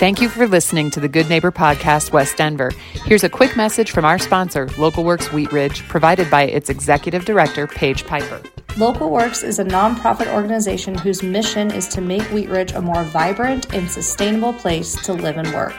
Thank you for listening to the Good Neighbor Podcast, West Denver. Here's a quick message from our sponsor, Localworks Wheat Ridge, provided by its executive director, Paige Piper. Localworks is a nonprofit organization whose mission is to make Wheat Ridge a more vibrant and sustainable place to live and work.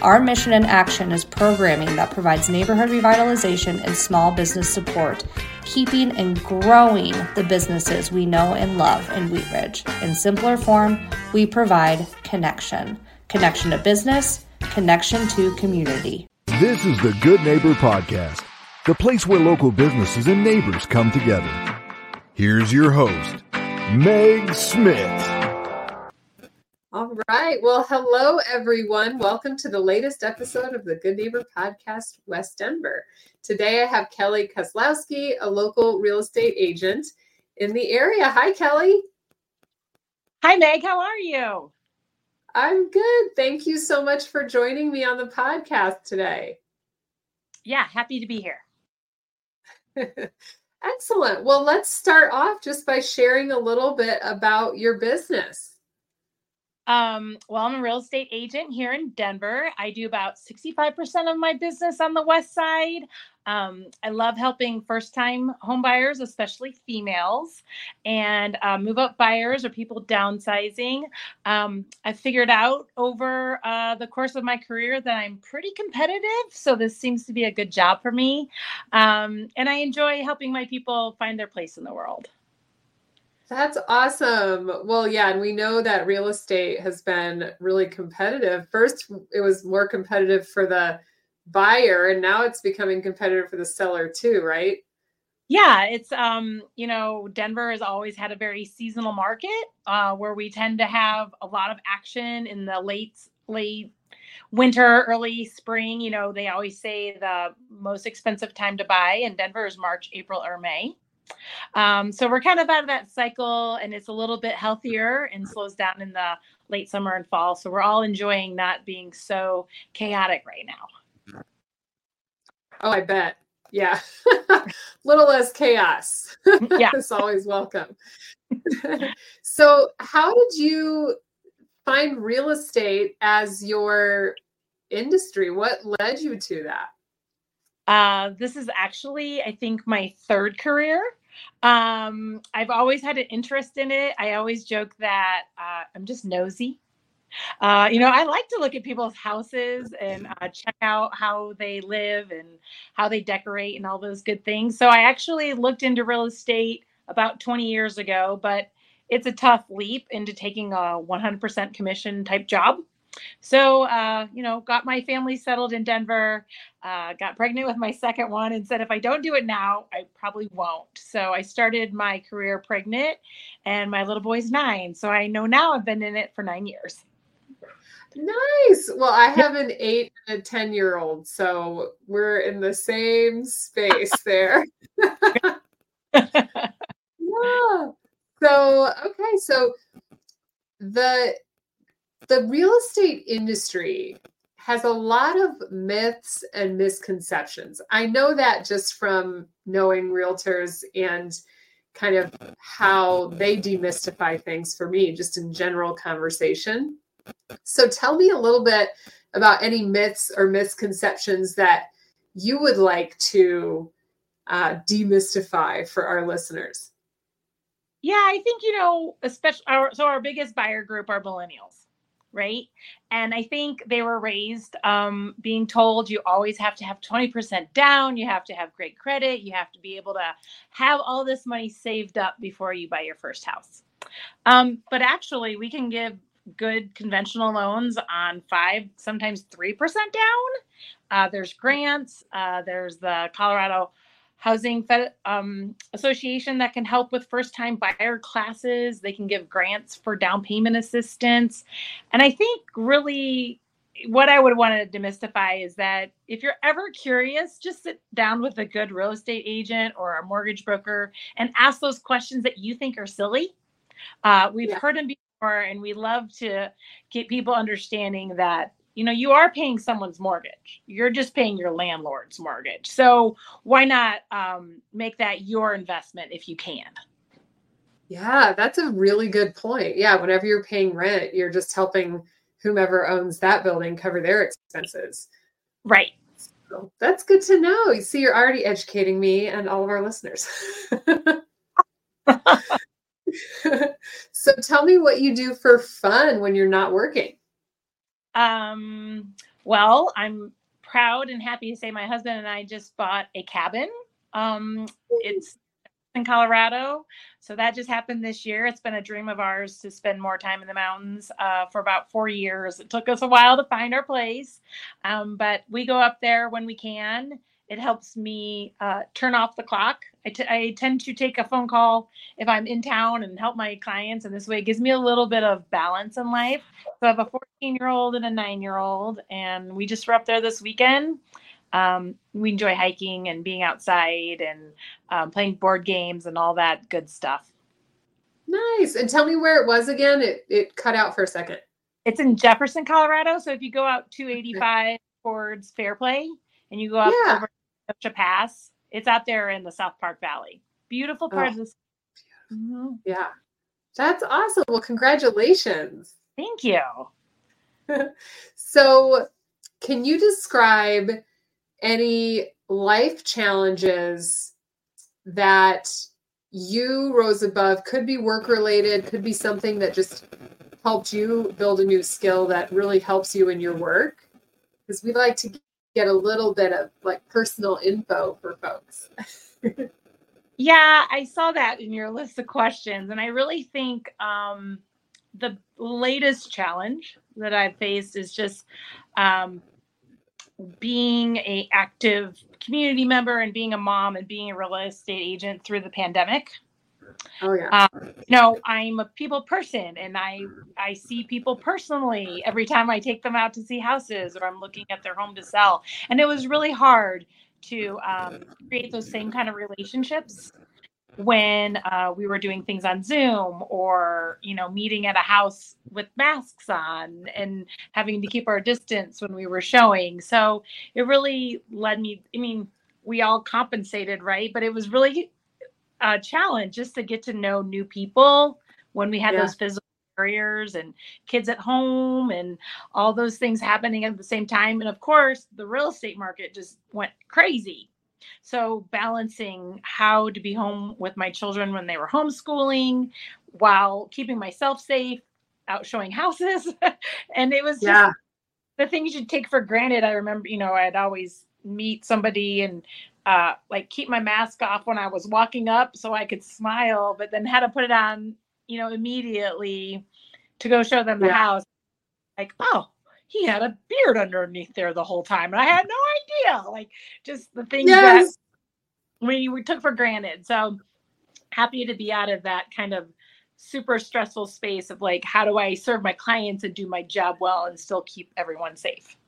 Our mission and action is programming that provides neighborhood revitalization and small business support, keeping and growing the businesses we know and love in Wheat Ridge. In simpler form, we provide connection connection to business, connection to community. This is the Good Neighbor Podcast, the place where local businesses and neighbors come together. Here's your host, Meg Smith. All right. Well, hello, everyone. Welcome to the latest episode of the Good Neighbor Podcast, West Denver. Today I have Kelly Kozlowski, a local real estate agent in the area. Hi, Kelly. Hi, Meg. How are you? I'm good. Thank you so much for joining me on the podcast today. Yeah, happy to be here. Excellent. Well, let's start off just by sharing a little bit about your business. Um, well, I'm a real estate agent here in Denver. I do about 65% of my business on the west side. Um, I love helping first time homebuyers, especially females, and uh, move up buyers or people downsizing. Um, I figured out over uh, the course of my career that I'm pretty competitive. So this seems to be a good job for me. Um, and I enjoy helping my people find their place in the world. That's awesome. Well, yeah, and we know that real estate has been really competitive. First, it was more competitive for the buyer and now it's becoming competitive for the seller too, right? Yeah, it's um, you know, Denver has always had a very seasonal market uh, where we tend to have a lot of action in the late late winter, early spring. You know, they always say the most expensive time to buy in Denver is March, April, or May. Um, so we're kind of out of that cycle and it's a little bit healthier and slows down in the late summer and fall. So we're all enjoying not being so chaotic right now. Oh, I bet. Yeah. Little less chaos. Yeah. it's always welcome. so, how did you find real estate as your industry? What led you to that? Uh, this is actually, I think, my third career. Um, I've always had an interest in it. I always joke that uh, I'm just nosy. Uh, you know, I like to look at people's houses and uh, check out how they live and how they decorate and all those good things. So I actually looked into real estate about 20 years ago, but it's a tough leap into taking a 100% commission type job. So, uh, you know, got my family settled in Denver, uh, got pregnant with my second one, and said if I don't do it now, I probably won't. So I started my career pregnant, and my little boy's nine. So I know now I've been in it for nine years. Nice. Well, I have an eight and a 10 year old, so we're in the same space there. yeah. So, okay. So the the real estate industry has a lot of myths and misconceptions. I know that just from knowing realtors and kind of how they demystify things for me, just in general conversation. So tell me a little bit about any myths or misconceptions that you would like to uh, demystify for our listeners. Yeah, I think you know, especially our so our biggest buyer group are millennials, right? And I think they were raised um, being told you always have to have twenty percent down, you have to have great credit, you have to be able to have all this money saved up before you buy your first house. Um, but actually, we can give good conventional loans on five, sometimes 3% down. Uh, there's grants. Uh, there's the Colorado Housing Fed, um, Association that can help with first time buyer classes. They can give grants for down payment assistance. And I think really what I would want to demystify is that if you're ever curious, just sit down with a good real estate agent or a mortgage broker and ask those questions that you think are silly. Uh, we've yeah. heard them before, and we love to get people understanding that you know you are paying someone's mortgage you're just paying your landlord's mortgage so why not um, make that your investment if you can yeah that's a really good point yeah whenever you're paying rent you're just helping whomever owns that building cover their expenses. Right. So that's good to know. You see, you're already educating me and all of our listeners. so tell me what you do for fun when you're not working. Um, well, I'm proud and happy to say my husband and I just bought a cabin. Um, it's in Colorado. So that just happened this year. It's been a dream of ours to spend more time in the mountains uh, for about four years. It took us a while to find our place, um, but we go up there when we can. It helps me uh, turn off the clock. I, t- I tend to take a phone call if I'm in town and help my clients, and this way it gives me a little bit of balance in life. So I have a 14 year old and a nine year old, and we just were up there this weekend um, we enjoy hiking and being outside and um, playing board games and all that good stuff. Nice. And tell me where it was again. It it cut out for a second. It's in Jefferson, Colorado. So if you go out 285 towards Fairplay and you go up yeah. over Kenosha Pass, it's out there in the South Park Valley. Beautiful part oh. of the mm-hmm. Yeah. That's awesome. Well, congratulations. Thank you. so, can you describe any life challenges that you rose above could be work related could be something that just helped you build a new skill that really helps you in your work because we like to get a little bit of like personal info for folks yeah i saw that in your list of questions and i really think um, the latest challenge that i've faced is just um, being a active community member and being a mom and being a real estate agent through the pandemic. Oh yeah. Um, you know, I'm a people person, and I I see people personally every time I take them out to see houses or I'm looking at their home to sell, and it was really hard to um, create those same kind of relationships when uh, we were doing things on Zoom or you know meeting at a house with masks on and having to keep our distance when we were showing. So it really led me. I mean, we all compensated, right? But it was really a challenge just to get to know new people when we had yeah. those physical barriers and kids at home and all those things happening at the same time. And of course, the real estate market just went crazy so balancing how to be home with my children when they were homeschooling while keeping myself safe, out showing houses. and it was just yeah. the things you should take for granted. I remember, you know, I'd always meet somebody and uh, like keep my mask off when I was walking up so I could smile, but then had to put it on, you know, immediately to go show them the yeah. house. Like, oh, he had a beard underneath there the whole time. And I had no idea. Like just the things yes. that we, we took for granted. So happy to be out of that kind of super stressful space of like, how do I serve my clients and do my job well and still keep everyone safe?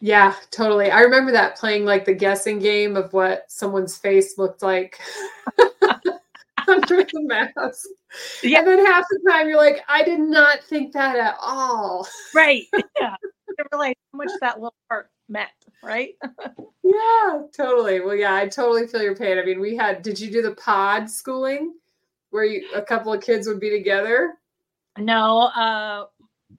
Yeah, totally. I remember that playing like the guessing game of what someone's face looked like. under the mask. Yeah. And then half the time you're like, I did not think that at all. Right. Yeah. I realize how much that little part meant, right? yeah, totally. Well, yeah, I totally feel your pain. I mean, we had did you do the pod schooling where you a couple of kids would be together? No, uh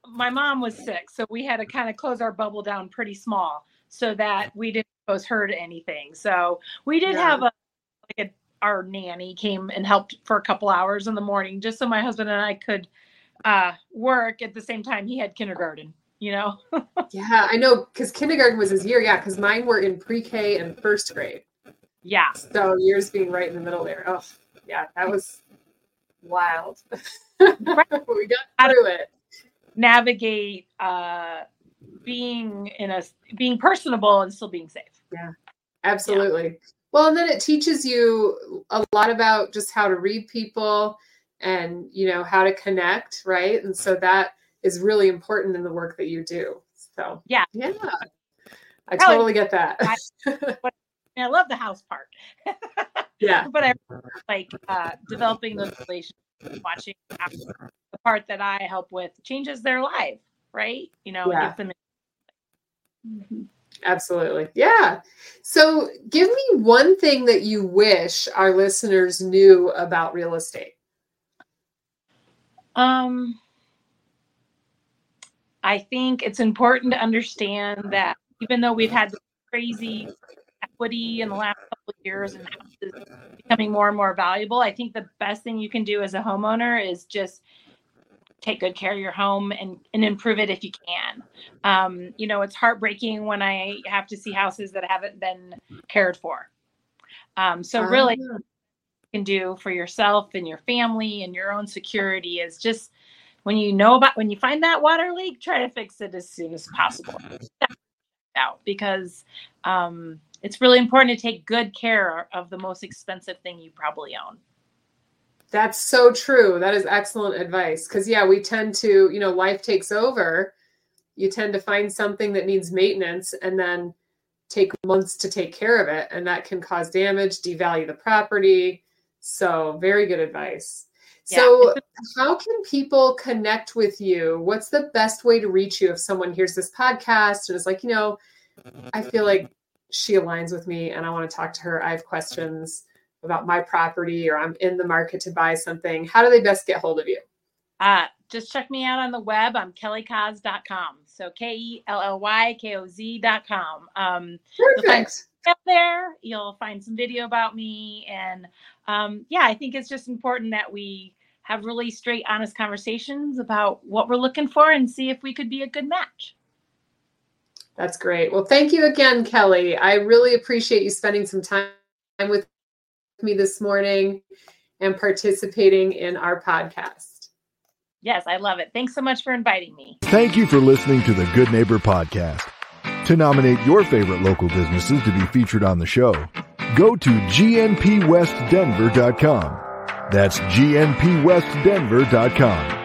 my mom was sick, so we had to kind of close our bubble down pretty small so that we didn't expose her to anything. So we did yeah. have a like a our nanny came and helped for a couple hours in the morning just so my husband and I could uh, work at the same time he had kindergarten, you know? yeah, I know because kindergarten was his year. Yeah, because mine were in pre K and first grade. Yeah. So yours being right in the middle there. Oh, yeah, that was wild. we got through it. Navigate uh, being in a being personable and still being safe. Yeah, absolutely. Yeah. Well, and then it teaches you a lot about just how to read people and, you know, how to connect, right? And so that is really important in the work that you do. So, yeah. Yeah. I Probably, totally get that. I, but I love the house part. yeah. But I like uh, developing those relationships, watching the part that I help with changes their life, right? You know, yeah. them. Mm-hmm. Absolutely. Yeah. So give me one thing that you wish our listeners knew about real estate. Um I think it's important to understand that even though we've had crazy equity in the last couple of years and houses becoming more and more valuable, I think the best thing you can do as a homeowner is just take good care of your home and, and improve it if you can. Um, you know, it's heartbreaking when I have to see houses that haven't been cared for. Um, so really, uh-huh. you can do for yourself and your family and your own security is just when you know about when you find that water leak, try to fix it as soon as possible. Out because um, it's really important to take good care of the most expensive thing you probably own. That's so true. That is excellent advice. Because, yeah, we tend to, you know, life takes over. You tend to find something that needs maintenance and then take months to take care of it. And that can cause damage, devalue the property. So, very good advice. So, yeah. how can people connect with you? What's the best way to reach you if someone hears this podcast and is like, you know, I feel like she aligns with me and I want to talk to her. I have questions about my property or I'm in the market to buy something, how do they best get hold of you? Uh, just check me out on the web. I'm kellykoz.com. So K E L L Y K O Z.com. Um, Perfect. Up there, you'll find some video about me. And um, yeah, I think it's just important that we have really straight, honest conversations about what we're looking for and see if we could be a good match. That's great. Well, thank you again, Kelly. I really appreciate you spending some time with me this morning and participating in our podcast. Yes, I love it. Thanks so much for inviting me. Thank you for listening to the Good Neighbor Podcast. To nominate your favorite local businesses to be featured on the show, go to gnpwestdenver.com. That's gnpwestdenver.com